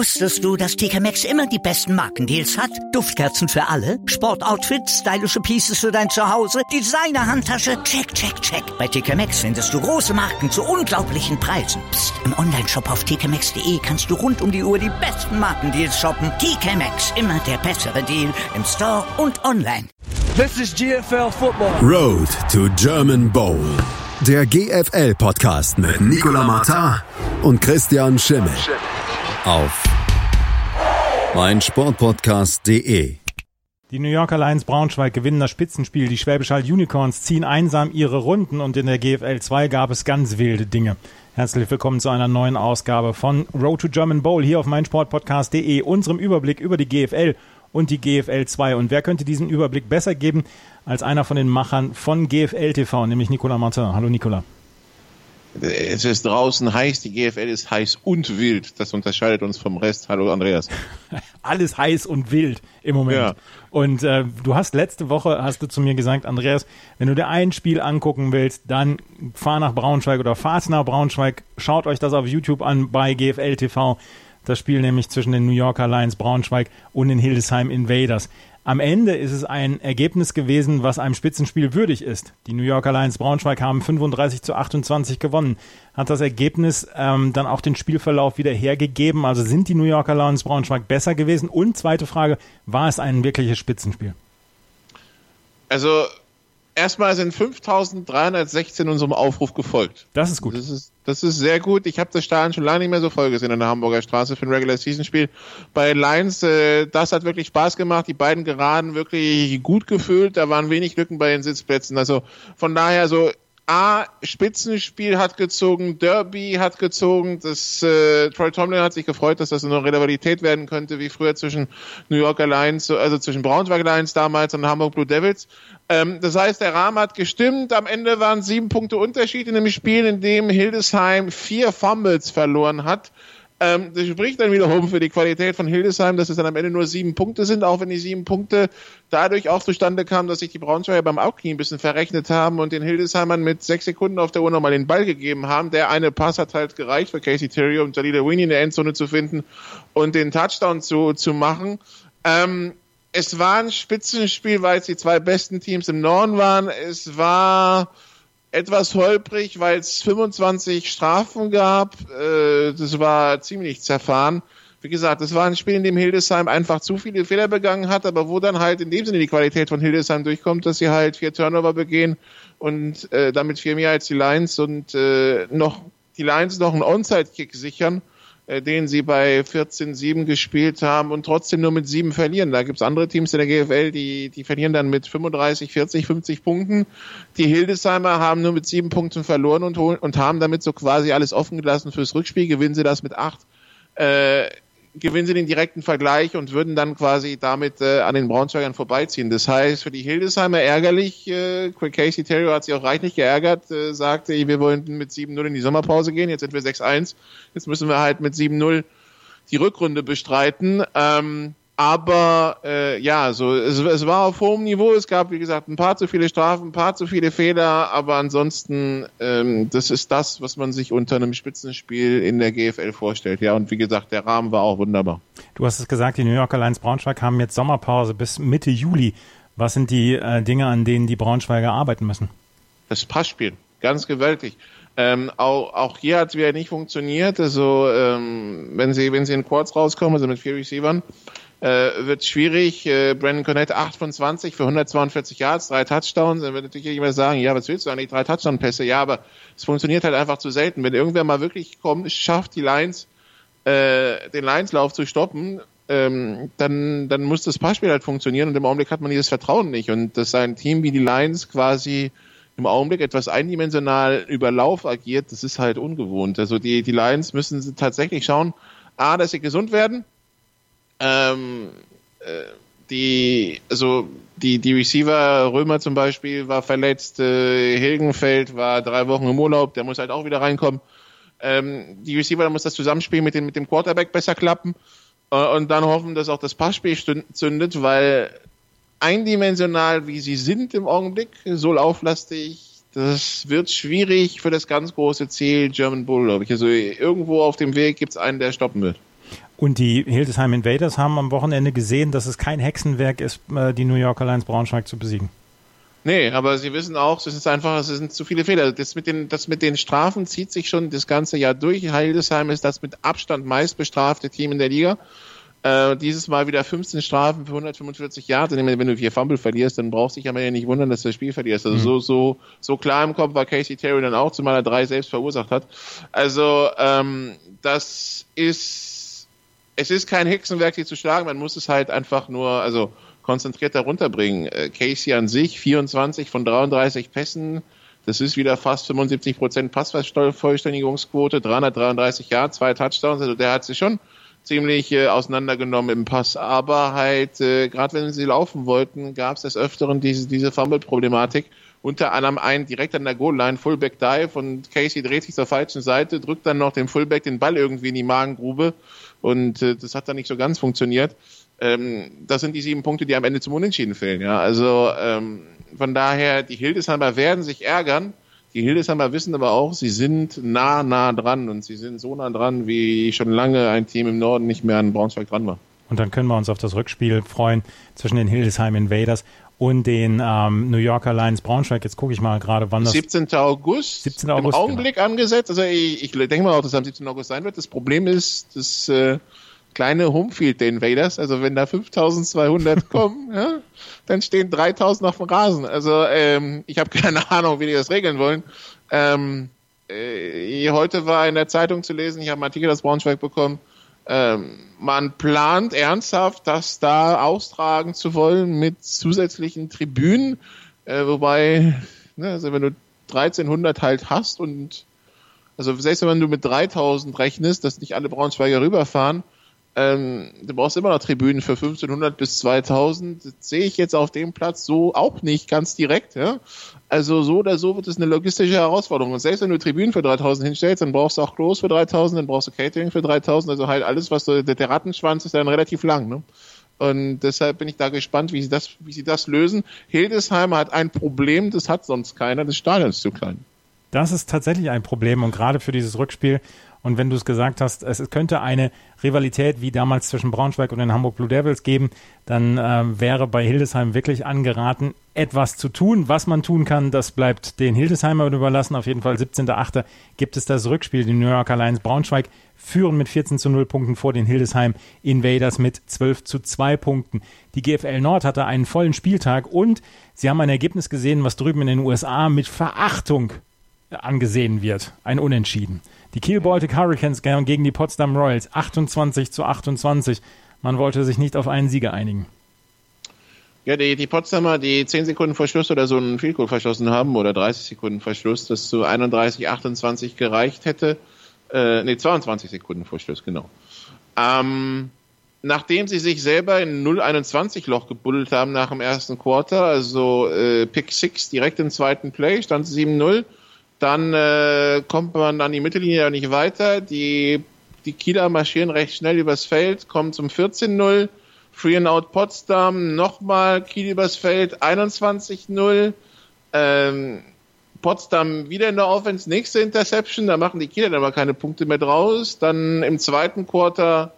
Wusstest du, dass TK Maxx immer die besten Markendeals hat? Duftkerzen für alle, Sportoutfits, stylische Pieces für dein Zuhause, Designer-Handtasche, check, check, check. Bei TK Maxx findest du große Marken zu unglaublichen Preisen. Psst. im Onlineshop auf tkmaxx.de kannst du rund um die Uhr die besten Markendeals shoppen. TK Maxx, immer der bessere Deal im Store und online. This is GFL Football. Road to German Bowl. Der GFL-Podcast mit Nicola Martin und Christian Schimmel. Auf meinsportpodcast.de. Die New Yorker Lions Braunschweig gewinnen das Spitzenspiel. Die Schwäbisch Hall Unicorns ziehen einsam ihre Runden und in der GFL 2 gab es ganz wilde Dinge. Herzlich willkommen zu einer neuen Ausgabe von Road to German Bowl hier auf meinsportpodcast.de, unserem Überblick über die GFL und die GFL 2. Und wer könnte diesen Überblick besser geben als einer von den Machern von GFL TV, nämlich Nicolas Martin. Hallo Nicolas. Es ist draußen heiß, die GFL ist heiß und wild. Das unterscheidet uns vom Rest. Hallo Andreas. Alles heiß und wild im Moment. Ja. Und äh, du hast letzte Woche hast du zu mir gesagt, Andreas, wenn du dir ein Spiel angucken willst, dann fahr nach Braunschweig oder fahrt nach Braunschweig, schaut euch das auf YouTube an bei GFL TV. Das Spiel nämlich zwischen den New Yorker Lions Braunschweig und den Hildesheim Invaders. Am Ende ist es ein Ergebnis gewesen, was einem Spitzenspiel würdig ist. Die New Yorker Lions Braunschweig haben 35 zu 28 gewonnen. Hat das Ergebnis ähm, dann auch den Spielverlauf wieder hergegeben? Also sind die New Yorker Lions Braunschweig besser gewesen? Und zweite Frage, war es ein wirkliches Spitzenspiel? Also erstmal sind 5316 unserem Aufruf gefolgt. Das ist gut. Das ist, das ist sehr gut. Ich habe das Stadion schon lange nicht mehr so voll gesehen in der Hamburger Straße für ein Regular Season Spiel. Bei Lions, äh, das hat wirklich Spaß gemacht. Die beiden Geraden wirklich gut gefühlt. Da waren wenig Lücken bei den Sitzplätzen. Also von daher so A, Spitzenspiel hat gezogen, Derby hat gezogen. Das äh, Troy Tomlin hat sich gefreut, dass das eine Rivalität werden könnte, wie früher zwischen New Yorker Lions, also zwischen Braunschweig Lions damals und Hamburg Blue Devils. Ähm, das heißt, der Rahmen hat gestimmt. Am Ende waren sieben Punkte Unterschied in dem Spiel, in dem Hildesheim vier Fumbles verloren hat. Ähm, das spricht dann wiederum für die Qualität von Hildesheim, dass es dann am Ende nur sieben Punkte sind, auch wenn die sieben Punkte dadurch auch zustande kamen, dass sich die Braunschweiger beim Outclean ein bisschen verrechnet haben und den Hildesheimern mit sechs Sekunden auf der Uhr nochmal den Ball gegeben haben. Der eine Pass hat halt gereicht für Casey Terry, um Jalila Winnie in der Endzone zu finden und den Touchdown zu, zu machen. Ähm, es war ein Spitzenspiel, weil es die zwei besten Teams im Norden waren. Es war etwas holprig, weil es 25 Strafen gab. Äh, das war ziemlich zerfahren. Wie gesagt, das war ein Spiel, in dem Hildesheim einfach zu viele Fehler begangen hat, aber wo dann halt in dem Sinne die Qualität von Hildesheim durchkommt, dass sie halt vier Turnover begehen und äh, damit vier mehr als die Lions und äh, noch die Lions noch einen Onside-Kick sichern den sie bei 14-7 gespielt haben und trotzdem nur mit sieben verlieren. Da gibt's andere Teams in der GFL, die, die verlieren dann mit 35, 40, 50 Punkten. Die Hildesheimer haben nur mit sieben Punkten verloren und, und haben damit so quasi alles offen gelassen fürs Rückspiel. Gewinnen sie das mit acht. Äh, gewinnen sie den direkten Vergleich und würden dann quasi damit äh, an den Braunschweigern vorbeiziehen. Das heißt, für die Hildesheimer ärgerlich, äh, Casey Terrio hat sich auch reichlich geärgert, äh, sagte, wir wollen mit 7-0 in die Sommerpause gehen, jetzt sind wir 6-1, jetzt müssen wir halt mit 7-0 die Rückrunde bestreiten. Ähm, aber äh, ja, so es, es war auf hohem Niveau. Es gab, wie gesagt, ein paar zu viele Strafen, ein paar zu viele Fehler, aber ansonsten, ähm, das ist das, was man sich unter einem Spitzenspiel in der GFL vorstellt. Ja, und wie gesagt, der Rahmen war auch wunderbar. Du hast es gesagt, die New Yorker Lions Braunschweig haben jetzt Sommerpause bis Mitte Juli. Was sind die äh, Dinge, an denen die Braunschweiger arbeiten müssen? Das Passspiel, ganz gewaltig. Ähm, auch, auch hier hat es wieder nicht funktioniert. Also ähm, wenn sie wenn sie in Quads rauskommen, also mit vier Receivern, äh, wird schwierig. Äh, Brandon Cornett 8 von 20 für 142 Yards, drei Touchdowns. Dann wird natürlich jemand sagen, ja, was willst du eigentlich? Drei Touchdown-Pässe. Ja, aber es funktioniert halt einfach zu selten. Wenn irgendwer mal wirklich kommt, schafft die Lions, äh, den Lions-Lauf zu stoppen, ähm, dann, dann muss das Passspiel halt funktionieren und im Augenblick hat man dieses Vertrauen nicht. Und dass ein Team wie die Lions quasi im Augenblick etwas eindimensional über Lauf agiert, das ist halt ungewohnt. Also die, die Lions müssen tatsächlich schauen, A, dass sie gesund werden, ähm, äh, die, also die, die Receiver, Römer zum Beispiel, war verletzt, äh, Hilgenfeld war drei Wochen im Urlaub, der muss halt auch wieder reinkommen. Ähm, die Receiver, da muss das Zusammenspiel mit dem, mit dem Quarterback besser klappen äh, und dann hoffen, dass auch das Passspiel zündet, weil eindimensional, wie sie sind im Augenblick, so lauflastig, das wird schwierig für das ganz große Ziel German Bull, glaube ich. Also irgendwo auf dem Weg gibt's einen, der stoppen wird. Und die Hildesheim Invaders haben am Wochenende gesehen, dass es kein Hexenwerk ist, äh, die New Yorker Lions Braunschweig zu besiegen. Nee, aber sie wissen auch, es ist einfach, es sind zu viele Fehler. Das mit den, das mit den Strafen zieht sich schon das ganze Jahr durch. Hildesheim ist das mit Abstand meist bestrafte Team in der Liga. Äh, dieses Mal wieder 15 Strafen für 145 Yards. Wenn du vier Fumble verlierst, dann brauchst du dich aber ja nicht wundern, dass du das Spiel verlierst. Also mhm. so, so, so klar im Kopf war Casey Terry dann auch, zumal er drei selbst verursacht hat. Also, ähm, das ist, es ist kein Hexenwerk, sie zu schlagen. Man muss es halt einfach nur, also, konzentrierter runterbringen. Äh, Casey an sich, 24 von 33 Pässen, das ist wieder fast 75 Prozent Passvollständigungsquote, 333 Yards, zwei Touchdowns. Also der hat sich schon ziemlich äh, auseinandergenommen im Pass. Aber halt, äh, gerade wenn sie laufen wollten, gab es des Öfteren diese, diese Fumble-Problematik. Unter anderem einen direkt an der Goal-Line, Fullback Dive und Casey dreht sich zur falschen Seite, drückt dann noch dem Fullback den Ball irgendwie in die Magengrube und äh, das hat dann nicht so ganz funktioniert. Ähm, das sind die sieben Punkte, die am Ende zum Unentschieden fehlen. Ja, also ähm, von daher, die Hildesheimer werden sich ärgern, die Hildesheimer wissen aber auch, sie sind nah, nah dran und sie sind so nah dran, wie schon lange ein Team im Norden nicht mehr an Braunschweig dran war. Und dann können wir uns auf das Rückspiel freuen zwischen den Hildesheim Invaders und den ähm, New Yorker Lions Braunschweig. Jetzt gucke ich mal gerade, wann das. 17. August. 17. August. Im Augenblick genau. angesetzt. Also ich, ich denke mal auch, dass es am 17. August sein wird. Das Problem ist, dass äh, kleine Homefield der Invaders. Also wenn da 5200 kommen, ja, dann stehen 3000 auf dem Rasen. Also ähm, ich habe keine Ahnung, wie die das regeln wollen. Ähm, äh, heute war in der Zeitung zu lesen, ich habe einen Artikel aus Braunschweig bekommen, ähm, man plant ernsthaft, das da austragen zu wollen mit zusätzlichen Tribünen, äh, wobei, ne, also wenn du 1300 halt hast und also selbst wenn du mit 3000 rechnest, dass nicht alle Braunschweiger rüberfahren, ähm, du brauchst immer noch Tribünen für 1500 bis 2000. Das sehe ich jetzt auf dem Platz so auch nicht ganz direkt. Ja? Also so oder so wird es eine logistische Herausforderung. Und selbst wenn du Tribünen für 3000 hinstellst, dann brauchst du auch Klos für 3000, dann brauchst du Catering für 3000. Also halt alles, was du, der Rattenschwanz ist dann relativ lang. Ne? Und deshalb bin ich da gespannt, wie sie das, wie sie das lösen. Hildesheim hat ein Problem, das hat sonst keiner. Das Stadion ist zu klein. Das ist tatsächlich ein Problem und gerade für dieses Rückspiel und wenn du es gesagt hast, es, könnte eine Rivalität wie damals zwischen Braunschweig und den Hamburg Blue Devils geben, dann äh, wäre bei Hildesheim wirklich angeraten, etwas zu tun. Was man tun kann, das bleibt den Hildesheimer überlassen. Auf jeden Fall 17.8. gibt es das Rückspiel. Die New York Alliance Braunschweig führen mit 14 zu 0 Punkten vor den Hildesheim Invaders mit 12 zu 2 Punkten. Die GFL Nord hatte einen vollen Spieltag und sie haben ein Ergebnis gesehen, was drüben in den USA mit Verachtung angesehen wird. Ein Unentschieden. Die Kiel Baltic Hurricanes gegen die Potsdam Royals 28 zu 28. Man wollte sich nicht auf einen Sieger einigen. Ja, die, die Potsdamer, die 10 Sekunden Verschluss oder so einen Field verschossen haben oder 30 Sekunden Verschluss, das zu 31, 28 gereicht hätte. Äh, nee, 22 Sekunden Verschluss, genau. Ähm, nachdem sie sich selber in 0-21 Loch gebuddelt haben nach dem ersten Quarter, also äh, Pick 6 direkt im zweiten Play, stand 7-0 dann äh, kommt man an die Mittellinie ja nicht weiter. Die, die Kieler marschieren recht schnell übers Feld, kommen zum 14-0. Free and Out Potsdam, nochmal Kiel übers Feld, 21-0. Ähm, Potsdam wieder in der Offense, nächste Interception, da machen die Kieler dann aber keine Punkte mehr draus. Dann im zweiten Quarter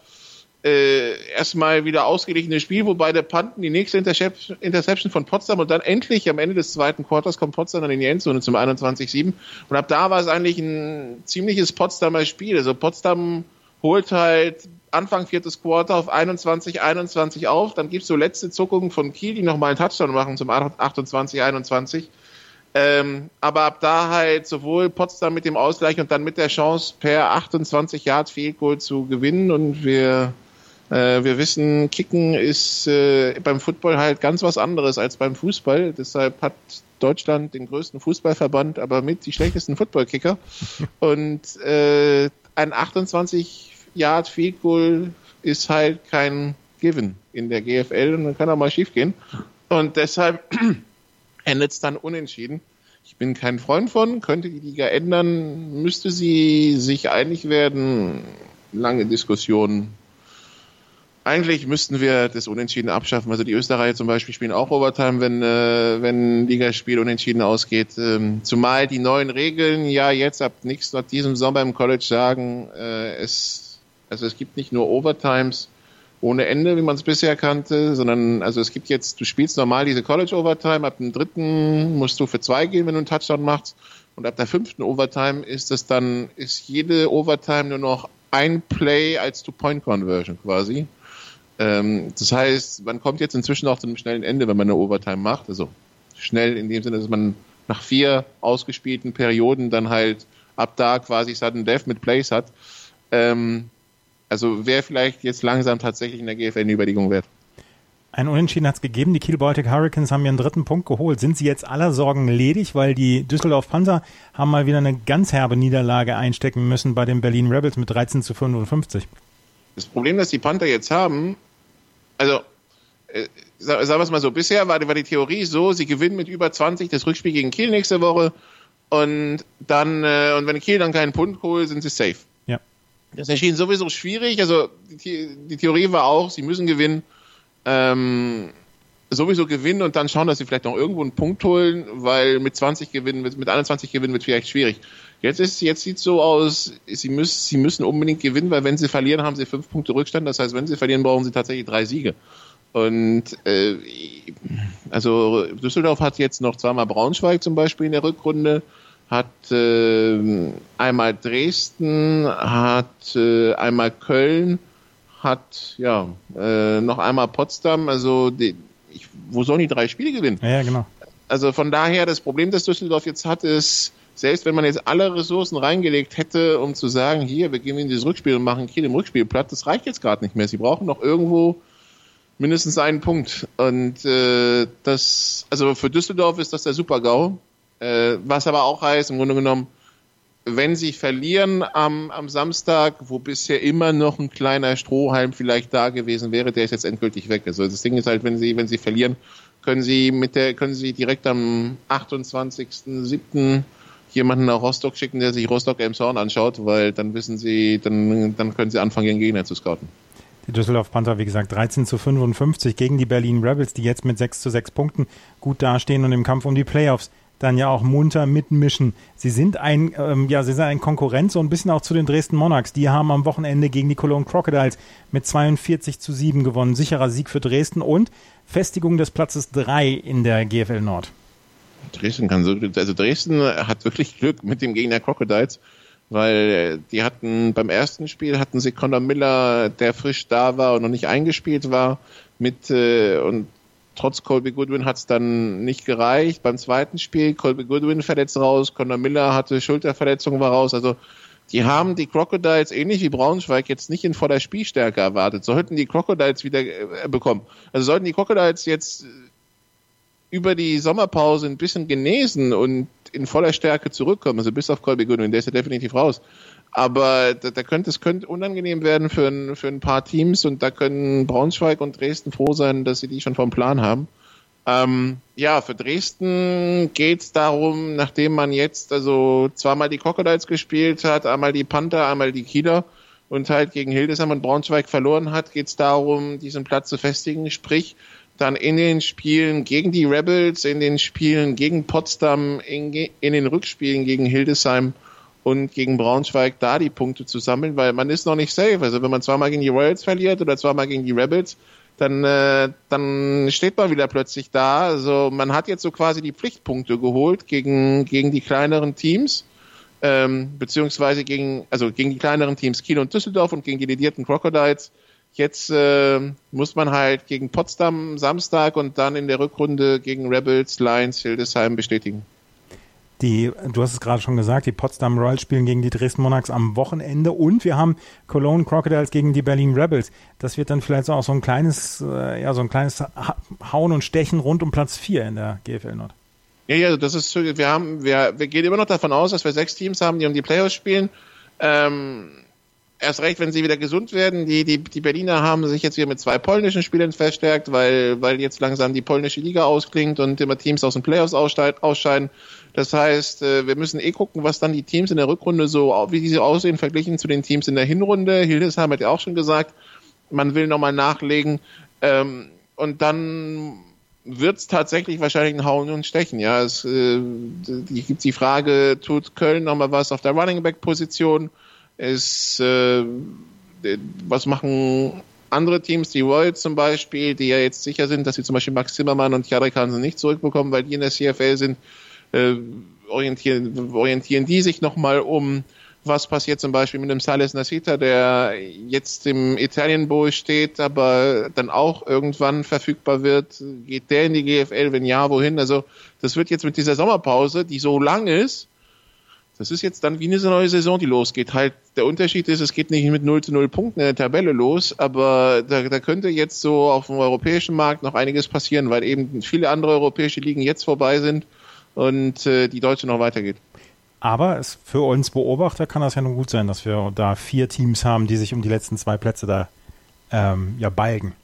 äh, erstmal wieder ausgeglichenes Spiel, wobei der Panten die nächste Interception von Potsdam und dann endlich am Ende des zweiten Quarters kommt Potsdam dann in die Endzone zum 21-7 und ab da war es eigentlich ein ziemliches Potsdamer Spiel. Also Potsdam holt halt Anfang viertes Quarter auf 21, 21 auf, dann gibt's so letzte Zuckungen von Kiel, die nochmal einen Touchdown machen zum 28, 21. Ähm, aber ab da halt sowohl Potsdam mit dem Ausgleich und dann mit der Chance per 28 Yards Field Goal zu gewinnen und wir äh, wir wissen, Kicken ist äh, beim Football halt ganz was anderes als beim Fußball. Deshalb hat Deutschland den größten Fußballverband, aber mit die schlechtesten Footballkicker. Und äh, ein 28 Yard Field Goal ist halt kein Given in der GFL und dann kann auch mal schief gehen. Und deshalb endet es dann unentschieden. Ich bin kein Freund von, könnte die Liga ändern, müsste sie sich einig werden. Lange Diskussionen, eigentlich müssten wir das Unentschieden abschaffen. Also die Österreicher zum Beispiel spielen auch Overtime, wenn, äh, wenn Ligaspiel unentschieden ausgeht. Ähm, zumal die neuen Regeln ja jetzt ab nächsten, ab diesem Sommer im College sagen, äh, es Also es gibt nicht nur Overtimes ohne Ende, wie man es bisher kannte, sondern also es gibt jetzt, du spielst normal diese College Overtime, ab dem dritten musst du für zwei gehen, wenn du einen Touchdown machst. Und ab der fünften Overtime ist es dann, ist jede Overtime nur noch ein Play als Two-Point-Conversion quasi. Ähm, das heißt, man kommt jetzt inzwischen auch zu einem schnellen Ende, wenn man eine Overtime macht. Also schnell in dem Sinne, dass man nach vier ausgespielten Perioden dann halt ab da quasi Sudden Death mit Plays hat. Ähm, also wäre vielleicht jetzt langsam tatsächlich in der GFL eine Überlegung wert. Ein Unentschieden hat es gegeben. Die Kiel Baltic Hurricanes haben ihren dritten Punkt geholt. Sind sie jetzt aller Sorgen ledig, weil die Düsseldorf Panther haben mal wieder eine ganz herbe Niederlage einstecken müssen bei den Berlin Rebels mit 13 zu 55? Das Problem, das die Panther jetzt haben, also äh, sagen wir es mal so, bisher war, war die Theorie so, sie gewinnen mit über 20 das Rückspiel gegen Kiel nächste Woche und dann, äh, und wenn Kiel dann keinen Punkt holt, sind sie safe. Ja. Das erschien sowieso schwierig, also die, die Theorie war auch, sie müssen gewinnen, ähm, sowieso gewinnen und dann schauen, dass sie vielleicht noch irgendwo einen Punkt holen, weil mit 20 gewinnen, mit, mit 21 gewinnen wird vielleicht schwierig. Jetzt ist, jetzt sieht so aus, sie müssen, sie müssen unbedingt gewinnen, weil wenn sie verlieren, haben sie fünf Punkte Rückstand. Das heißt, wenn sie verlieren, brauchen sie tatsächlich drei Siege. Und äh, also Düsseldorf hat jetzt noch zweimal Braunschweig zum Beispiel in der Rückrunde, hat äh, einmal Dresden, hat äh, einmal Köln, hat ja äh, noch einmal Potsdam. Also die, ich, wo sollen die drei Spiele gewinnen? Ja, ja, genau. Also von daher, das Problem, das Düsseldorf jetzt hat, ist, selbst wenn man jetzt alle Ressourcen reingelegt hätte, um zu sagen, hier, wir gehen in dieses Rückspiel und machen Kiel im Rückspiel platt, das reicht jetzt gerade nicht mehr. Sie brauchen noch irgendwo mindestens einen Punkt. Und äh, das, also für Düsseldorf ist das der Super-GAU. Äh, was aber auch heißt, im Grunde genommen, wenn sie verlieren am, am Samstag, wo bisher immer noch ein kleiner Strohhalm vielleicht da gewesen wäre, der ist jetzt endgültig weg. Also das Ding ist halt, wenn sie, wenn sie verlieren, können sie mit der, können sie direkt am 28.07. jemanden nach Rostock schicken, der sich Rostock Elmshorn anschaut, weil dann wissen sie, dann, dann können sie anfangen, ihren Gegner zu scouten. Die Düsseldorf Panther, wie gesagt, 13 zu 55 gegen die Berlin Rebels, die jetzt mit 6 zu 6 Punkten gut dastehen und im Kampf um die Playoffs dann ja auch munter mitmischen. Sie sind ein, ähm, ja, sie sind ein Konkurrent so ein bisschen auch zu den Dresden Monarchs. Die haben am Wochenende gegen die Cologne Crocodiles mit 42 zu 7 gewonnen. Sicherer Sieg für Dresden und Festigung des Platzes 3 in der GFL Nord. Dresden kann so, also Dresden hat wirklich Glück mit dem Gegner Crocodiles, weil die hatten beim ersten Spiel hatten sie Conor Miller, der frisch da war und noch nicht eingespielt war, mit äh, und trotz Colby Goodwin hat es dann nicht gereicht. Beim zweiten Spiel, Colby Goodwin verletzt raus, Conor Miller hatte Schulterverletzung, war raus. Also die haben die Crocodiles ähnlich wie Braunschweig jetzt nicht in voller Spielstärke erwartet. Sollten die Crocodiles wieder äh, bekommen. Also sollten die Crocodiles jetzt über die Sommerpause ein bisschen genesen und in voller Stärke zurückkommen, also bis auf Colby Goodwin, der ist ja definitiv raus, aber da, da könnte es könnte unangenehm werden für ein, für ein paar Teams und da können Braunschweig und Dresden froh sein, dass sie die schon vom Plan haben. Ähm, ja, für Dresden geht's darum, nachdem man jetzt also zweimal die Crocodiles gespielt hat, einmal die Panther, einmal die Kieler und halt gegen Hildesheim und Braunschweig verloren hat, geht's darum, diesen Platz zu festigen, sprich dann in den Spielen gegen die Rebels, in den Spielen gegen Potsdam, in, in den Rückspielen gegen Hildesheim und gegen Braunschweig da die Punkte zu sammeln, weil man ist noch nicht safe. Also wenn man zweimal gegen die Royals verliert oder zweimal gegen die Rebels, dann, äh, dann steht man wieder plötzlich da. Also man hat jetzt so quasi die Pflichtpunkte geholt gegen, gegen die kleineren Teams, ähm, beziehungsweise gegen, also gegen die kleineren Teams Kiel und Düsseldorf und gegen die ledierten Crocodiles. Jetzt äh, muss man halt gegen Potsdam Samstag und dann in der Rückrunde gegen Rebels, Lions, Hildesheim bestätigen. Die, du hast es gerade schon gesagt, die Potsdam Royals spielen gegen die Dresden Monarchs am Wochenende und wir haben Cologne Crocodiles gegen die Berlin Rebels. Das wird dann vielleicht auch so ein kleines, äh, ja, so ein kleines Hauen und Stechen rund um Platz 4 in der GFL Nord. Ja, ja, das ist, wir haben, wir, wir gehen immer noch davon aus, dass wir sechs Teams haben, die um die Playoffs spielen. Ähm, erst recht, wenn sie wieder gesund werden. Die, die, die Berliner haben sich jetzt wieder mit zwei polnischen Spielern verstärkt, weil, weil jetzt langsam die polnische Liga ausklingt und immer Teams aus den Playoffs ausscheiden. Das heißt, äh, wir müssen eh gucken, was dann die Teams in der Rückrunde so, wie diese aussehen, verglichen zu den Teams in der Hinrunde. Hildesheim hat ja auch schon gesagt, man will nochmal nachlegen. Ähm, und dann wird es tatsächlich wahrscheinlich ein Hauen und Stechen. Ja, es äh, gibt die Frage, tut Köln nochmal was auf der Running Back Position? Es äh, was machen andere Teams, die Royals zum Beispiel, die ja jetzt sicher sind, dass sie zum Beispiel Max Zimmermann und Jarek Hansen nicht zurückbekommen, weil die in der CFL sind, äh, orientieren, orientieren die sich nochmal um, was passiert zum Beispiel mit dem Sales Nasita, der jetzt im Italien Bowl steht, aber dann auch irgendwann verfügbar wird. Geht der in die GFL? Wenn ja, wohin? Also das wird jetzt mit dieser Sommerpause, die so lang ist, das ist jetzt dann wie eine neue Saison, die losgeht. Halt, der Unterschied ist, es geht nicht mit 0 zu 0 Punkten in der Tabelle los, aber da, da könnte jetzt so auf dem europäischen Markt noch einiges passieren, weil eben viele andere europäische Ligen jetzt vorbei sind und äh, die deutsche noch weitergeht. Aber es, für uns Beobachter kann das ja nur gut sein, dass wir da vier Teams haben, die sich um die letzten zwei Plätze da ähm, ja balgen.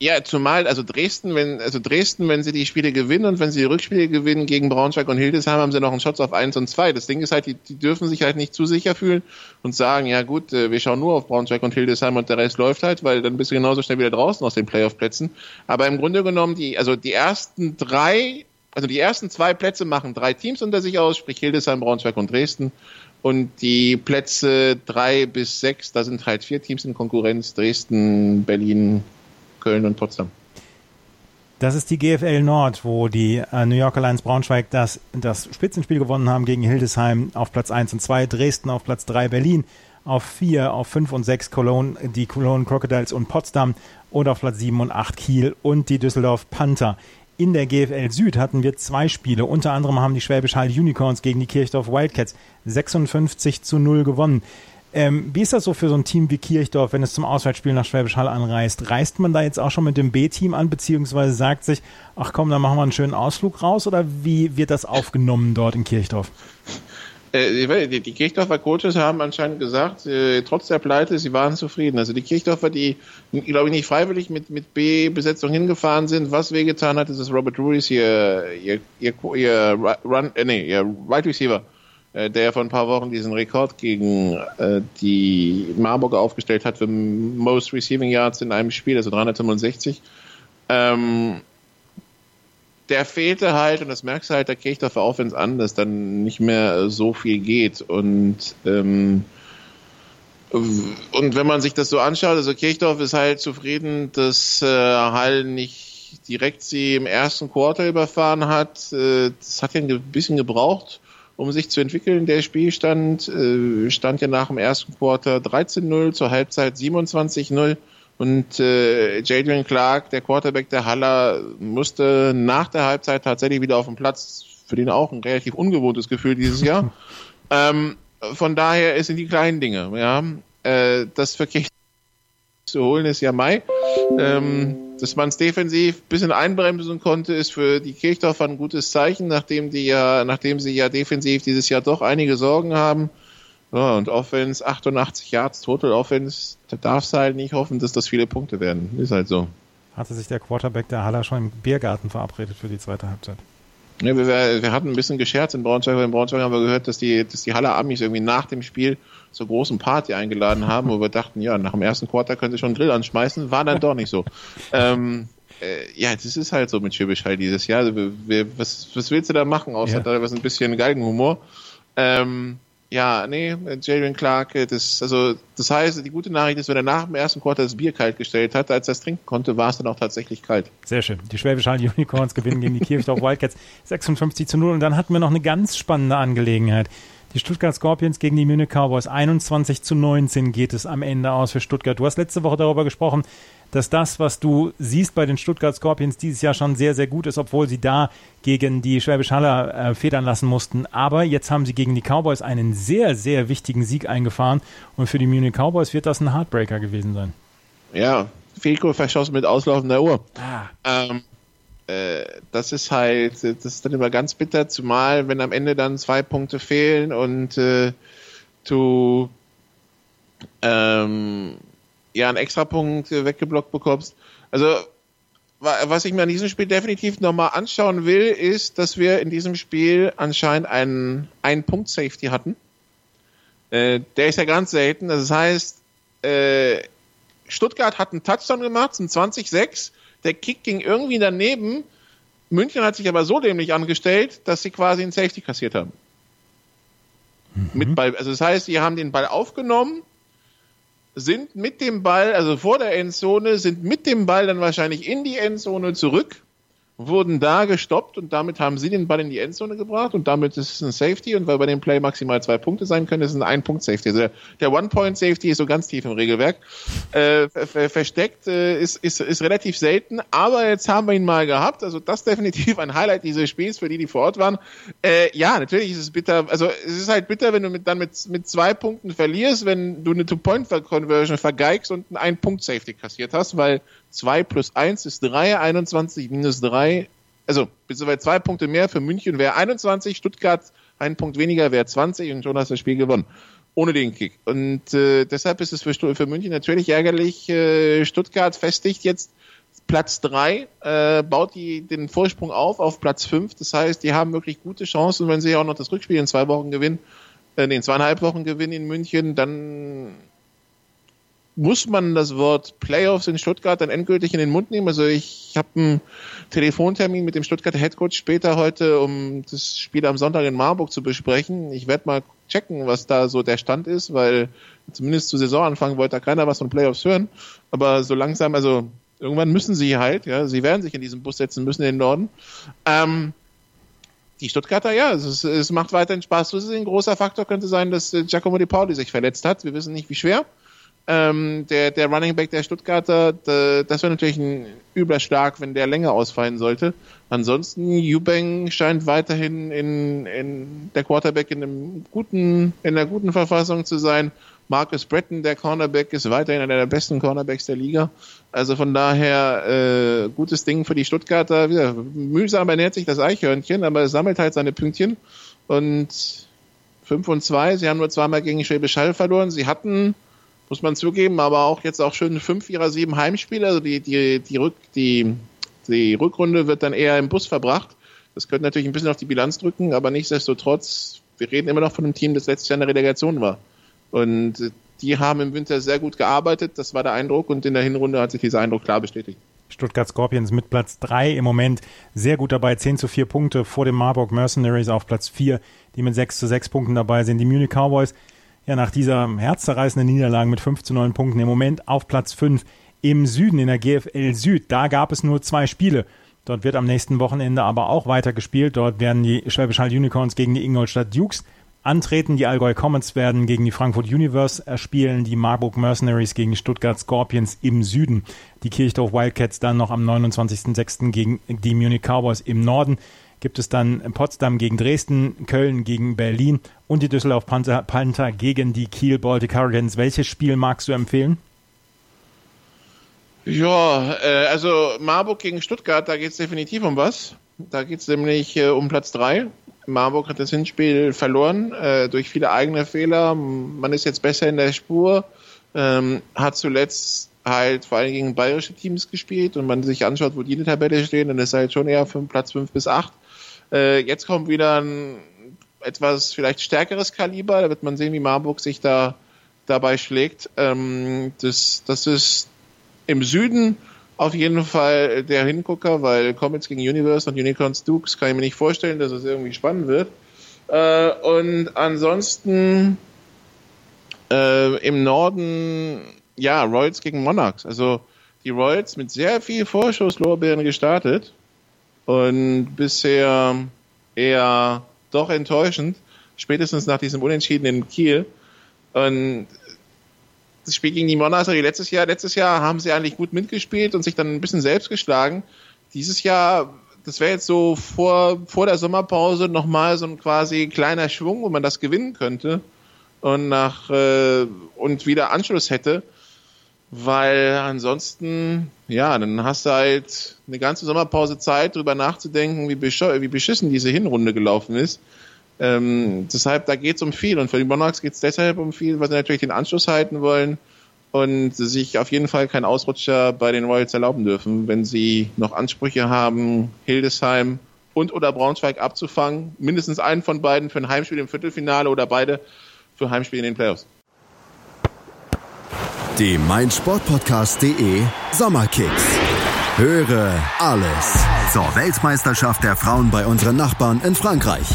Ja, zumal, also Dresden, wenn, also Dresden, wenn sie die Spiele gewinnen und wenn sie die Rückspiele gewinnen gegen Braunschweig und Hildesheim, haben sie noch einen Schutz auf 1 und 2. Das Ding ist halt, die, die dürfen sich halt nicht zu sicher fühlen und sagen, ja gut, äh, wir schauen nur auf Braunschweig und Hildesheim und der Rest läuft halt, weil dann bist du genauso schnell wieder draußen aus den Playoff-Plätzen. Aber im Grunde genommen, die, also die ersten drei, also die ersten zwei Plätze machen drei Teams unter sich aus, sprich Hildesheim, Braunschweig und Dresden. Und die Plätze drei bis sechs, da sind halt vier Teams in Konkurrenz, Dresden, Berlin, Köln und Potsdam. Das ist die GFL Nord, wo die äh, New Yorker Lions Braunschweig das, das Spitzenspiel gewonnen haben gegen Hildesheim auf Platz 1 und 2, Dresden auf Platz 3, Berlin auf 4, auf 5 und 6 Cologne, die Cologne Crocodiles und Potsdam und auf Platz 7 und 8 Kiel und die Düsseldorf Panther. In der GFL Süd hatten wir zwei Spiele. Unter anderem haben die Schwäbisch Hall Unicorns gegen die Kirchdorf Wildcats 56 zu 0 gewonnen. Ähm, wie ist das so für so ein Team wie Kirchdorf, wenn es zum Auswärtsspiel nach Schwäbisch Hall anreist? Reist man da jetzt auch schon mit dem B-Team an, beziehungsweise sagt sich, ach komm, dann machen wir einen schönen Ausflug raus? Oder wie wird das aufgenommen dort in Kirchdorf? Äh, die, Kirchdorfer Coaches haben anscheinend gesagt, äh, trotz der Pleite, sie waren zufrieden. Also die Kirchdorfer, die, glaube ich, nicht freiwillig mit, mit B-Besetzung hingefahren sind, was wehgetan hat, ist, dass Robert Ruiz hier, ihr, ihr, ihr, Run, äh, nee, ihr Right Receiver der vor ein paar Wochen diesen Rekord gegen äh, die Marburger aufgestellt hat für Most Receiving Yards in einem Spiel, also 365. Ähm, der fehlte halt, und das merkst du halt der Kirchdorfer Offense an, dass dann nicht mehr so viel geht. Und ähm, und wenn man sich das so anschaut, also Kirchdorf ist halt zufrieden, dass äh, Hall nicht direkt sie im ersten Quarter überfahren hat. Äh, das hat ja ein bisschen gebraucht um sich zu entwickeln. Der Spielstand äh, stand ja nach dem ersten Quarter 13-0, zur Halbzeit 27-0. Und äh, Jadrian Clark, der Quarterback der Haller, musste nach der Halbzeit tatsächlich wieder auf dem Platz. Für den auch ein relativ ungewohntes Gefühl dieses Jahr. ähm, von daher sind die kleinen Dinge. Ja, äh, das für Kirch zu holen ist ja Mai. Ähm, dass man es defensiv ein bisschen einbremsen konnte, ist für die Kirchdorfer ein gutes Zeichen, nachdem die ja, nachdem sie ja defensiv dieses Jahr doch einige Sorgen haben. Ja, und Offense 88 Yards, Total Offense, da darfst du halt nicht hoffen, dass das viele Punkte werden. Ist halt so. Hatte sich der Quarterback der Haller schon im Biergarten verabredet für die zweite Halbzeit? Ja, wir, wir hatten ein bisschen gescherzt in Braunschweig. In Braunschweig haben wir gehört, dass die, dass die Haller Amis irgendwie nach dem Spiel zur großen Party eingeladen haben, wo wir dachten, ja, nach dem ersten Quarter können sie schon einen Grill anschmeißen. War dann doch nicht so. ähm, äh, ja, das ist halt so mit Schwäbisch halt dieses Jahr. Also, wir, was, was willst du da machen, außer ja. da was ein bisschen Galgenhumor? Ähm, ja, nee, Jalen Clark, äh, das, also, das heißt, die gute Nachricht ist, wenn er nach dem ersten Quarter das Bier kalt gestellt hat, als er es trinken konnte, war es dann auch tatsächlich kalt. Sehr schön. Die Schwäbisch Hall Unicorns gewinnen gegen die Kirchdorf Wildcats 56 zu 0 und dann hatten wir noch eine ganz spannende Angelegenheit. Die Stuttgart Scorpions gegen die Munich Cowboys 21 zu 19 geht es am Ende aus für Stuttgart. Du hast letzte Woche darüber gesprochen, dass das, was du siehst bei den Stuttgart Scorpions dieses Jahr schon sehr, sehr gut ist, obwohl sie da gegen die Schwäbisch Haller äh, federn lassen mussten. Aber jetzt haben sie gegen die Cowboys einen sehr, sehr wichtigen Sieg eingefahren und für die Munich Cowboys wird das ein Heartbreaker gewesen sein. Ja, Fehlkohl verschossen mit auslaufender Uhr. Ah. Ähm, äh, das ist halt, das ist dann immer ganz bitter, zumal wenn am Ende dann zwei Punkte fehlen und äh, du ähm, ja einen Extrapunkt weggeblockt bekommst. Also was ich mir an diesem Spiel definitiv nochmal anschauen will, ist, dass wir in diesem Spiel anscheinend einen, einen Punkt Safety hatten. Äh, der ist ja ganz selten. Das heißt, äh, Stuttgart hat einen Touchdown gemacht zum 20-6 der Kick ging irgendwie daneben. München hat sich aber so dämlich angestellt, dass sie quasi einen Safety kassiert haben. Mhm. Mit Ball. Also das heißt, sie haben den Ball aufgenommen, sind mit dem Ball, also vor der Endzone, sind mit dem Ball dann wahrscheinlich in die Endzone zurück wurden da gestoppt und damit haben sie den Ball in die Endzone gebracht und damit ist es ein Safety und weil bei dem Play maximal zwei Punkte sein können, ist es ein Ein-Punkt-Safety. Also der, One-Point-Safety ist so ganz tief im Regelwerk. Äh, versteckt äh, ist, ist, ist relativ selten, aber jetzt haben wir ihn mal gehabt. Also das definitiv ein Highlight dieses Spiels für die, die vor Ort waren. Äh, ja, natürlich ist es bitter. Also es ist halt bitter, wenn du mit, dann mit, mit zwei Punkten verlierst, wenn du eine Two-Point-Conversion vergeigst und einen Ein-Punkt-Safety kassiert hast, weil 2 plus 1 ist 3, 21 minus 3, also bis soweit zwei Punkte mehr für München wäre 21, Stuttgart ein Punkt weniger wäre 20 und schon hast du das Spiel gewonnen. Ohne den Kick. Und äh, deshalb ist es für, für München natürlich ärgerlich. Äh, Stuttgart festigt jetzt Platz 3, äh, baut die den Vorsprung auf auf Platz 5. Das heißt, die haben wirklich gute Chancen, wenn sie auch noch das Rückspiel in zwei Wochen gewinnen, äh, in zweieinhalb Wochen gewinnen in München, dann muss man das Wort Playoffs in Stuttgart dann endgültig in den Mund nehmen? Also ich habe einen Telefontermin mit dem Stuttgarter Headcoach später heute, um das Spiel am Sonntag in Marburg zu besprechen. Ich werde mal checken, was da so der Stand ist, weil zumindest zu Saisonanfang wollte da keiner was von Playoffs hören. Aber so langsam, also irgendwann müssen sie halt, ja, sie werden sich in diesen Bus setzen müssen in den Norden. Ähm, die Stuttgarter, ja, es, es macht weiterhin Spaß. Das ist ein großer Faktor könnte sein, dass Giacomo Di Pauli sich verletzt hat. Wir wissen nicht, wie schwer ähm, der, der Running Back der Stuttgarter, der, das wäre natürlich ein übler Schlag, wenn der länger ausfallen sollte. Ansonsten, Eubank scheint weiterhin in, in der Quarterback in einem guten, in einer guten Verfassung zu sein. Marcus Breton, der Cornerback, ist weiterhin einer der besten Cornerbacks der Liga. Also von daher äh, gutes Ding für die Stuttgarter. Ja, mühsam ernährt sich das Eichhörnchen, aber es sammelt halt seine Pünktchen. Und 5 und 2, sie haben nur zweimal gegen Schwäbisch Hall verloren. Sie hatten muss man zugeben, aber auch jetzt auch schön fünf ihrer sieben Heimspiele. Also die, die, die, Rück, die, die Rückrunde wird dann eher im Bus verbracht. Das könnte natürlich ein bisschen auf die Bilanz drücken, aber nichtsdestotrotz, wir reden immer noch von einem Team, das letztes Jahr in der Relegation war. Und die haben im Winter sehr gut gearbeitet, das war der Eindruck und in der Hinrunde hat sich dieser Eindruck klar bestätigt. Stuttgart Scorpions mit Platz 3 im Moment sehr gut dabei, 10 zu 4 Punkte vor dem Marburg Mercenaries auf Platz 4, die mit 6 zu 6 Punkten dabei sind. Die Munich Cowboys ja nach dieser herzzerreißenden Niederlage mit 5 zu 9 Punkten im Moment auf Platz 5 im Süden in der GFL Süd. Da gab es nur zwei Spiele. Dort wird am nächsten Wochenende aber auch weiter gespielt. Dort werden die Schwäbisch Hall Unicorns gegen die Ingolstadt Dukes antreten. Die Allgäu Comets werden gegen die Frankfurt Universe spielen. Die Marburg Mercenaries gegen Stuttgart Scorpions im Süden. Die Kirchdorf Wildcats dann noch am 29.06. gegen die Munich Cowboys im Norden gibt es dann Potsdam gegen Dresden, Köln gegen Berlin und die Düsseldorf Panther, Panther gegen die Kiel Baltic Hurricanes. Welches Spiel magst du empfehlen? Ja, äh, also Marburg gegen Stuttgart, da geht es definitiv um was. Da geht es nämlich äh, um Platz 3. Marburg hat das Hinspiel verloren äh, durch viele eigene Fehler. Man ist jetzt besser in der Spur, ähm, hat zuletzt halt vor allem gegen bayerische Teams gespielt und man sich anschaut, wo die in der Tabelle stehen, dann ist halt schon eher von Platz 5 bis 8. Äh, jetzt kommt wieder ein etwas vielleicht stärkeres Kaliber. Da wird man sehen, wie Marburg sich da dabei schlägt. Ähm, das, das ist im Süden auf jeden Fall der Hingucker, weil Comets gegen Universe und Unicorns Dukes kann ich mir nicht vorstellen, dass es irgendwie spannend wird. Äh, und ansonsten äh, im Norden, ja, Royals gegen Monarchs. Also die Royals mit sehr viel Vorschusslorbeeren gestartet und bisher eher doch enttäuschend, spätestens nach diesem Unentschieden in Kiel. Und das Spiel gegen die Monarchs letztes Jahr, letztes Jahr haben sie eigentlich gut mitgespielt und sich dann ein bisschen selbst geschlagen. Dieses Jahr, das wäre jetzt so vor, vor der Sommerpause nochmal so ein quasi kleiner Schwung, wo man das gewinnen könnte und nach äh, und wieder Anschluss hätte weil ansonsten, ja, dann hast du halt eine ganze Sommerpause Zeit, darüber nachzudenken, wie, besch wie beschissen diese Hinrunde gelaufen ist. Ähm, deshalb, da geht es um viel. Und für die Monarchs geht es deshalb um viel, weil sie natürlich den Anschluss halten wollen und sich auf jeden Fall keinen Ausrutscher bei den Royals erlauben dürfen, wenn sie noch Ansprüche haben, Hildesheim und oder Braunschweig abzufangen. Mindestens einen von beiden für ein Heimspiel im Viertelfinale oder beide für Heimspiel in den Playoffs. Die meinsportpodcast.de Sommerkicks. Höre alles zur Weltmeisterschaft der Frauen bei unseren Nachbarn in Frankreich.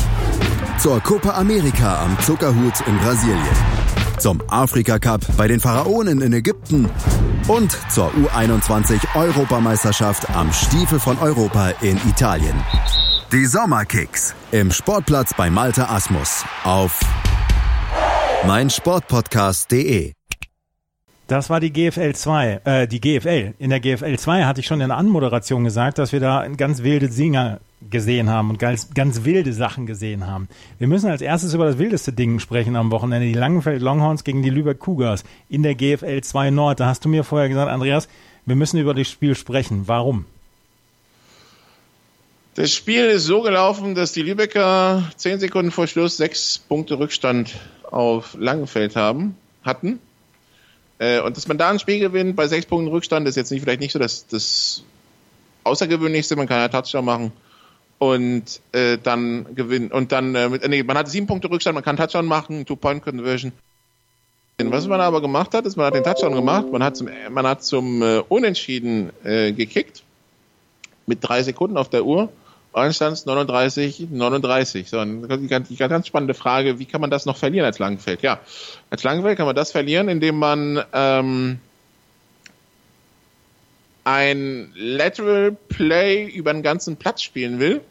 Zur Copa America am Zuckerhut in Brasilien zum Afrika Cup bei den Pharaonen in Ägypten und zur U21 Europameisterschaft am Stiefel von Europa in Italien. Die Sommerkicks im Sportplatz bei Malte Asmus auf meinsportpodcast.de. Das war die GFL 2, äh, die GFL. In der GFL 2 hatte ich schon in der Anmoderation gesagt, dass wir da ganz wilde Singer gesehen haben und ganz, ganz wilde Sachen gesehen haben. Wir müssen als erstes über das wildeste Ding sprechen am Wochenende. Die Langenfeld Longhorns gegen die Lübeck Cougars in der GFL 2 Nord. Da hast du mir vorher gesagt, Andreas, wir müssen über das Spiel sprechen. Warum? Das Spiel ist so gelaufen, dass die Lübecker zehn Sekunden vor Schluss sechs Punkte Rückstand auf Langenfeld haben, hatten. Äh, und dass man da ein Spiel gewinnt bei sechs Punkten Rückstand ist jetzt nicht, vielleicht nicht so das, das Außergewöhnlichste. Man kann ja Touchdown machen und äh, dann gewinnen. Und dann, äh, mit, nee, man hat sieben Punkte Rückstand, man kann Touchdown machen, Two-Point-Conversion. Was man aber gemacht hat, ist, man hat den Touchdown gemacht, man hat zum, man hat zum äh, Unentschieden äh, gekickt mit drei Sekunden auf der Uhr. Stand 39, 39. So, die ganz, ganz spannende Frage, wie kann man das noch verlieren als Langenfeld? Ja, als Langenfeld kann man das verlieren, indem man ähm, ein Lateral Play über den ganzen Platz spielen will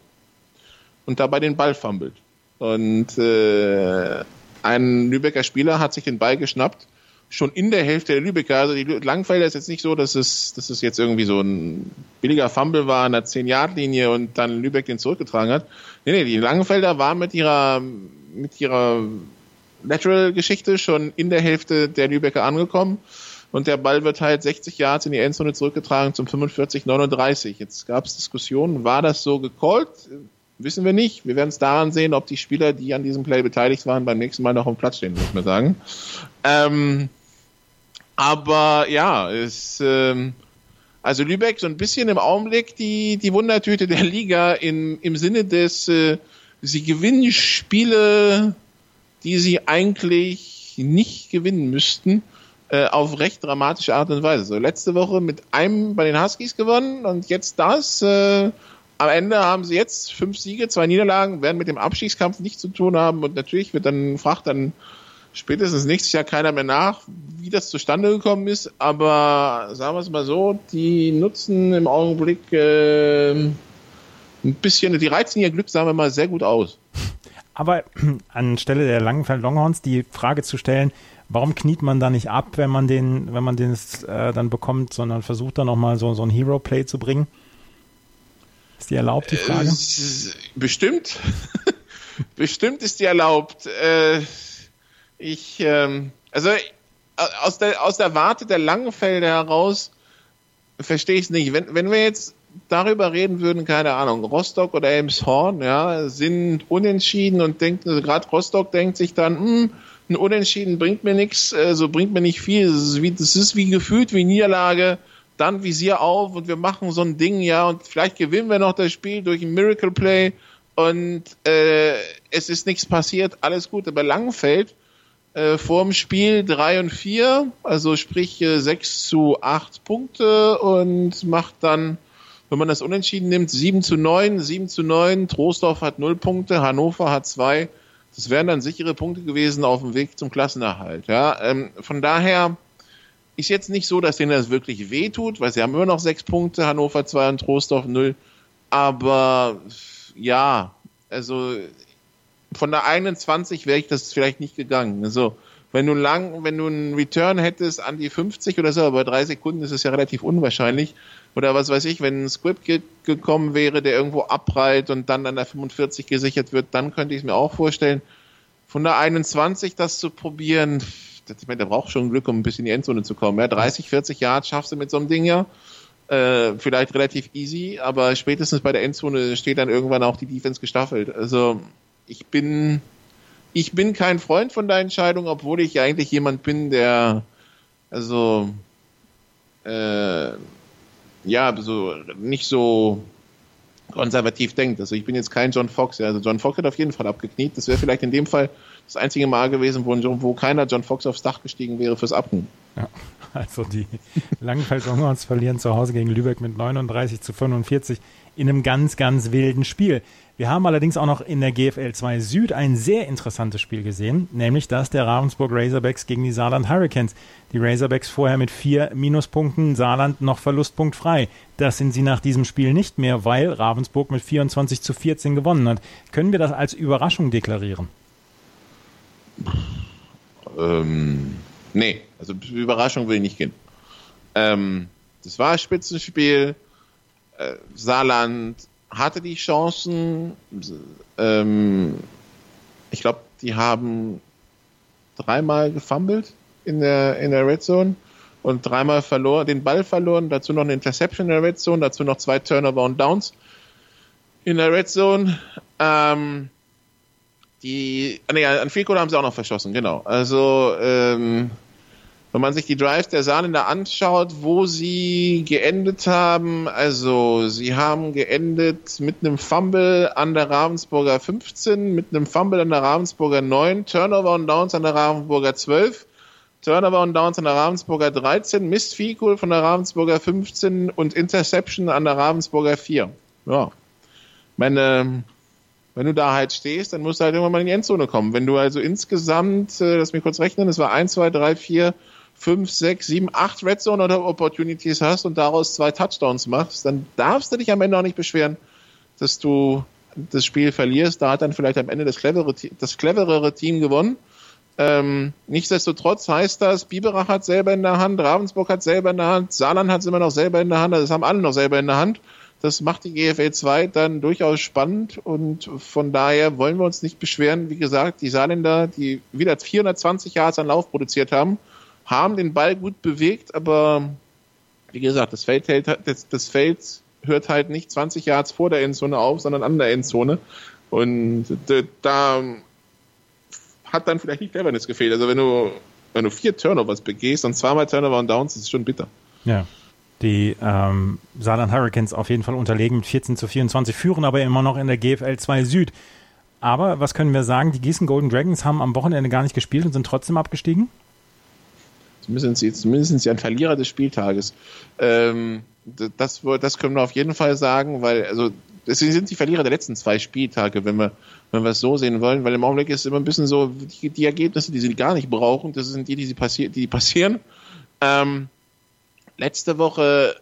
und dabei den Ball fummelt. Und äh, ein Lübecker Spieler hat sich den Ball geschnappt schon in der Hälfte der Lübecker. Also die Langfelder ist jetzt nicht so, dass es, dass es jetzt irgendwie so ein billiger Fumble war an der 10-Yard-Linie und dann Lübeck den zurückgetragen hat. Nee, nee, die Langenfelder waren mit ihrer, mit ihrer Lateral-Geschichte schon in der Hälfte der Lübecker angekommen. Und der Ball wird halt 60 Yards in die Endzone zurückgetragen zum 45-39. Jetzt gab es Diskussionen, war das so gecallt? Wissen wir nicht. Wir werden es daran sehen, ob die Spieler, die an diesem Play beteiligt waren, beim nächsten Mal noch am Platz stehen, muss man sagen. Ähm, aber ja, es, ähm, also Lübeck so ein bisschen im Augenblick die, die Wundertüte der Liga in, im Sinne des, äh, sie gewinnen Spiele, die sie eigentlich nicht gewinnen müssten, äh, auf recht dramatische Art und Weise. So letzte Woche mit einem bei den Huskies gewonnen und jetzt das. Äh, am Ende haben sie jetzt fünf Siege, zwei Niederlagen, werden mit dem Abstiegskampf nichts zu tun haben und natürlich wird dann fragt dann spätestens nächstes Jahr keiner mehr nach, wie das zustande gekommen ist, aber sagen wir es mal so, die nutzen im Augenblick äh, ein bisschen, die reizen ihr Glück, sagen wir mal, sehr gut aus. Aber anstelle der Langenfeld Longhorns die Frage zu stellen, warum kniet man da nicht ab, wenn man den, wenn man den äh, dann bekommt, sondern versucht dann nochmal so, so ein Hero-Play zu bringen? Ist die erlaubt, die Frage? Äh, bestimmt. bestimmt ist die erlaubt. Äh, ich, ähm, also aus der, aus der Warte der Langenfelder heraus verstehe ich es nicht. Wenn, wenn wir jetzt darüber reden würden, keine Ahnung, Rostock oder Elmshorn, ja, sind unentschieden und denkt, also gerade Rostock denkt sich dann, hm, ein Unentschieden bringt mir nichts, äh, so bringt mir nicht viel. Das ist, wie, das ist wie gefühlt wie Niederlage. Dann Visier auf und wir machen so ein Ding, ja, und vielleicht gewinnen wir noch das Spiel durch ein Miracle Play und äh, es ist nichts passiert, alles gut. Aber Langfeld äh, vorm Spiel 3 und 4, also sprich äh, 6 zu 8 Punkte und macht dann, wenn man das unentschieden nimmt, 7 zu 9, 7 zu 9, Troisdorf hat 0 Punkte, Hannover hat 2. Das wären dann sichere Punkte gewesen auf dem Weg zum Klassenerhalt. Ja, ähm, von daher ist jetzt nicht so, dass denen das wirklich wehtut, weil sie haben immer noch 6 Punkte, Hannover 2 und Troisdorf 0. Aber ja, also von der 21 wäre ich das vielleicht nicht gegangen. Also, wenn du lang, wenn du einen Return hättest an die 50 oder so, aber bei drei Sekunden ist es ja relativ unwahrscheinlich. Oder was weiß ich, wenn ein Script ge gekommen wäre, der irgendwo abprallt und dann an der 45 gesichert wird, dann könnte ich es mir auch vorstellen. Von der 21 das zu probieren, ich meine, der braucht schon Glück, um ein bisschen in die Endzone zu kommen. Ja, 30, 40 Yards schaffst du mit so einem Ding ja. Äh, vielleicht relativ easy, aber spätestens bei der Endzone steht dann irgendwann auch die Defense gestaffelt. Also ich bin, ich bin kein Freund von der Entscheidung, obwohl ich eigentlich jemand bin, der, also, äh, ja, so, nicht so konservativ denkt. Also ich bin jetzt kein John Fox. Also John Fox hat auf jeden Fall abgekniet. Das wäre vielleicht in dem Fall das einzige Mal gewesen, wo, wo keiner John Fox aufs Dach gestiegen wäre fürs Abknie. Ja, also die Langenfeld Longhorns verlieren zu Hause gegen Lübeck mit 39 zu 45 in einem ganz, ganz wilden Spiel. Wir haben allerdings auch noch in der GFL 2 Süd ein sehr interessantes Spiel gesehen, nämlich das der Ravensburg Razorbacks gegen die Saarland Hurricanes. Die Razorbacks vorher mit vier Minuspunkten, Saarland noch verlustpunktfrei. Das sind sie nach diesem Spiel nicht mehr, weil Ravensburg mit 24 zu 14 gewonnen hat. Können wir das als Überraschung deklarieren? Ähm, nee, also Überraschung will ich nicht gehen. Ähm, das war ein Spitzenspiel. Äh, Saarland hatte die Chancen. Ähm, ich glaube, die haben dreimal gefummelt in der, in der Red Zone und dreimal verloren, den Ball verloren, dazu noch eine Interception in der Red Zone, dazu noch zwei Turnover und Downs in der Red Zone. Ähm, die, nee, an Field haben sie auch noch verschossen, genau. Also, ähm, wenn man sich die Drives der Saarländer anschaut, wo sie geendet haben, also sie haben geendet mit einem Fumble an der Ravensburger 15, mit einem Fumble an der Ravensburger 9, Turnover und Downs an der Ravensburger 12, Turnover und Downs an der Ravensburger 13, Missed Field von der Ravensburger 15 und Interception an der Ravensburger 4. Ja. Meine, wenn du da halt stehst, dann musst du halt irgendwann mal in die Endzone kommen. Wenn du also insgesamt, äh, lass mich kurz rechnen, es war 1, 2, 3, 4, fünf, sechs, sieben, acht Red Zone oder Opportunities hast und daraus zwei Touchdowns machst, dann darfst du dich am Ende auch nicht beschweren, dass du das Spiel verlierst. Da hat dann vielleicht am Ende das, clevere, das cleverere Team gewonnen. Ähm, nichtsdestotrotz heißt das, Biberach hat selber in der Hand, Ravensburg hat selber in der Hand, Saarland hat es immer noch selber in der Hand, also das haben alle noch selber in der Hand. Das macht die GFL 2 dann durchaus spannend und von daher wollen wir uns nicht beschweren. Wie gesagt, die Saarländer, die wieder 420 Jahre an Lauf produziert haben, haben den Ball gut bewegt, aber wie gesagt, das Feld, hält, das, das Feld hört halt nicht 20 Yards vor der Endzone auf, sondern an der Endzone. Und da hat dann vielleicht nicht Cleverness gefehlt. Also wenn du, wenn du vier Turnovers begehst und zweimal Turnover und Downs, ist es schon bitter. Ja. Die ähm, Saarland Hurricanes auf jeden Fall unterlegen mit 14 zu 24, führen aber immer noch in der GFL 2 Süd. Aber was können wir sagen? Die Gießen Golden Dragons haben am Wochenende gar nicht gespielt und sind trotzdem abgestiegen? Zumindest, sie, zumindest sie ein Verlierer des Spieltages. Ähm, das, das können wir auf jeden Fall sagen, weil, also, deswegen sind die Verlierer der letzten zwei Spieltage, wenn wir, wenn wir es so sehen wollen, weil im Augenblick ist es immer ein bisschen so, die, die Ergebnisse, die sie gar nicht brauchen, das sind die, die, sie passi die passieren. Ähm, letzte Woche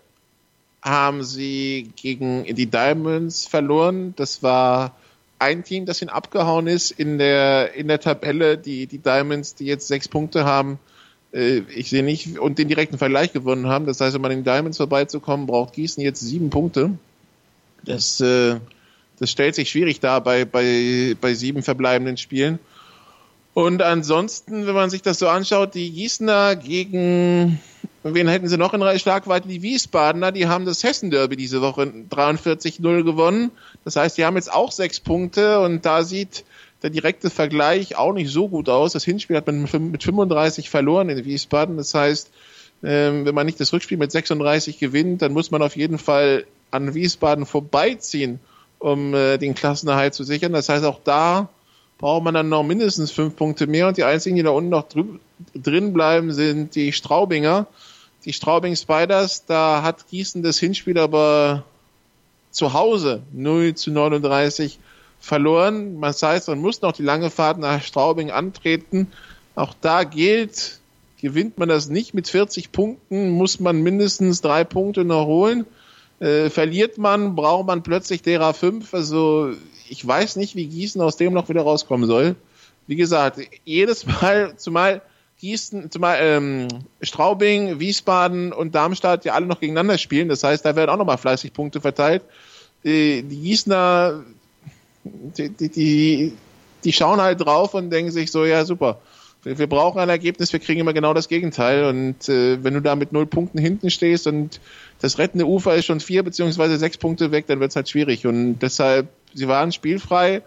haben sie gegen die Diamonds verloren. Das war ein Team, das ihnen abgehauen ist in der, in der Tabelle. Die, die Diamonds, die jetzt sechs Punkte haben, ich sehe nicht, und den direkten Vergleich gewonnen haben. Das heißt, um an den Diamonds vorbeizukommen, braucht Gießen jetzt sieben Punkte. Das, äh, das stellt sich schwierig dar bei, bei, bei sieben verbleibenden Spielen. Und ansonsten, wenn man sich das so anschaut, die Gießener gegen, wen hätten sie noch in Schlagweite? Die Wiesbadener, die haben das Hessen-Derby diese Woche 43-0 gewonnen. Das heißt, die haben jetzt auch sechs Punkte und da sieht der direkte Vergleich auch nicht so gut aus. Das Hinspiel hat man mit 35 verloren in Wiesbaden. Das heißt, ähm, wenn man nicht das Rückspiel mit 36 gewinnt, dann muss man auf jeden Fall an Wiesbaden vorbeiziehen, um äh, den Klassenerhalt zu sichern. Das heißt, auch da braucht man dann noch mindestens fünf Punkte mehr und die einzigen, die da unten noch drin bleiben, sind die Straubinger. Die Straubing Spiders, da hat Gießen das Hinspiel aber zu Hause 0 zu 39 verloren. Das heißt, man muss noch die lange Fahrt nach Straubing antreten. Auch da gilt, gewinnt man das nicht mit 40 Punkten, muss man mindestens drei Punkte noch holen. Äh, verliert man, braucht man plötzlich derer fünf. Also ich weiß nicht, wie Gießen aus dem noch wieder rauskommen soll. Wie gesagt, jedes Mal, zumal Gießen, zumal ähm, Straubing, Wiesbaden und Darmstadt ja alle noch gegeneinander spielen. Das heißt, da werden auch nochmal fleißig Punkte verteilt. Äh, die Gießener die, die, die, schauen halt drauf und denken sich so, ja super, wir, brauchen ein Ergebnis, wir kriegen immer genau das Gegenteil. Und äh, wenn du da mit null Punkten hinten stehst und das rettende Ufer ist schon vier beziehungsweise sechs Punkte weg, dann wird es halt schwierig. Und deshalb, sie waren spielfrei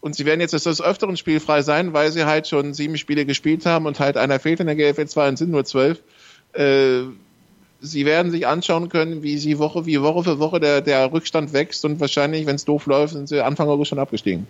und sie werden jetzt des Öfteren spielfrei sein, weil sie halt schon sieben Spiele gespielt haben und halt einer fehlt in der GFL 2 und sind nur zwölf. Äh, Sie werden sich anschauen können, wie sie Woche wie Woche für Woche der, der Rückstand wächst und wahrscheinlich, wenn es doof läuft, sind sie Anfang August schon abgestiegen.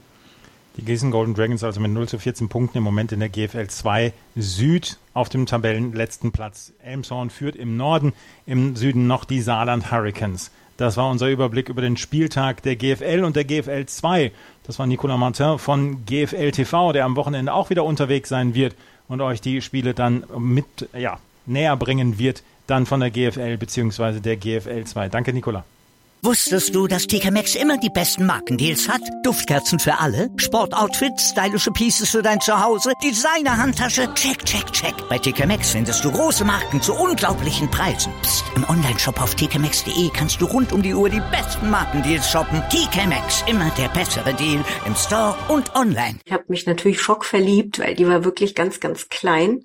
Die Gießen Golden Dragons also mit 0 zu 14 Punkten im Moment in der GFL 2 Süd auf dem Tabellenletzten Platz. Elmshorn führt im Norden, im Süden noch die Saarland Hurricanes. Das war unser Überblick über den Spieltag der GFL und der GFL 2. Das war Nicolas Martin von GFL TV, der am Wochenende auch wieder unterwegs sein wird und euch die Spiele dann mit, ja, näher bringen wird, dann von der GFL bzw. der GFL 2. Danke, Nicola. Wusstest du, dass TK Maxx immer die besten Markendeals hat? Duftkerzen für alle, Sportoutfits, stylische Pieces für dein Zuhause, Designer-Handtasche, check, check, check. Bei TK Maxx findest du große Marken zu unglaublichen Preisen. Psst. im Onlineshop auf tkmaxx.de kannst du rund um die Uhr die besten Markendeals shoppen. TK Maxx, immer der bessere Deal im Store und online. Ich habe mich natürlich schockverliebt, weil die war wirklich ganz, ganz klein.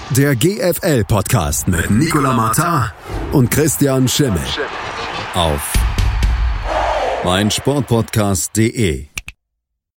Der GFL-Podcast mit Nicolas Martin und Christian Schimmel. Auf meinsportpodcast.de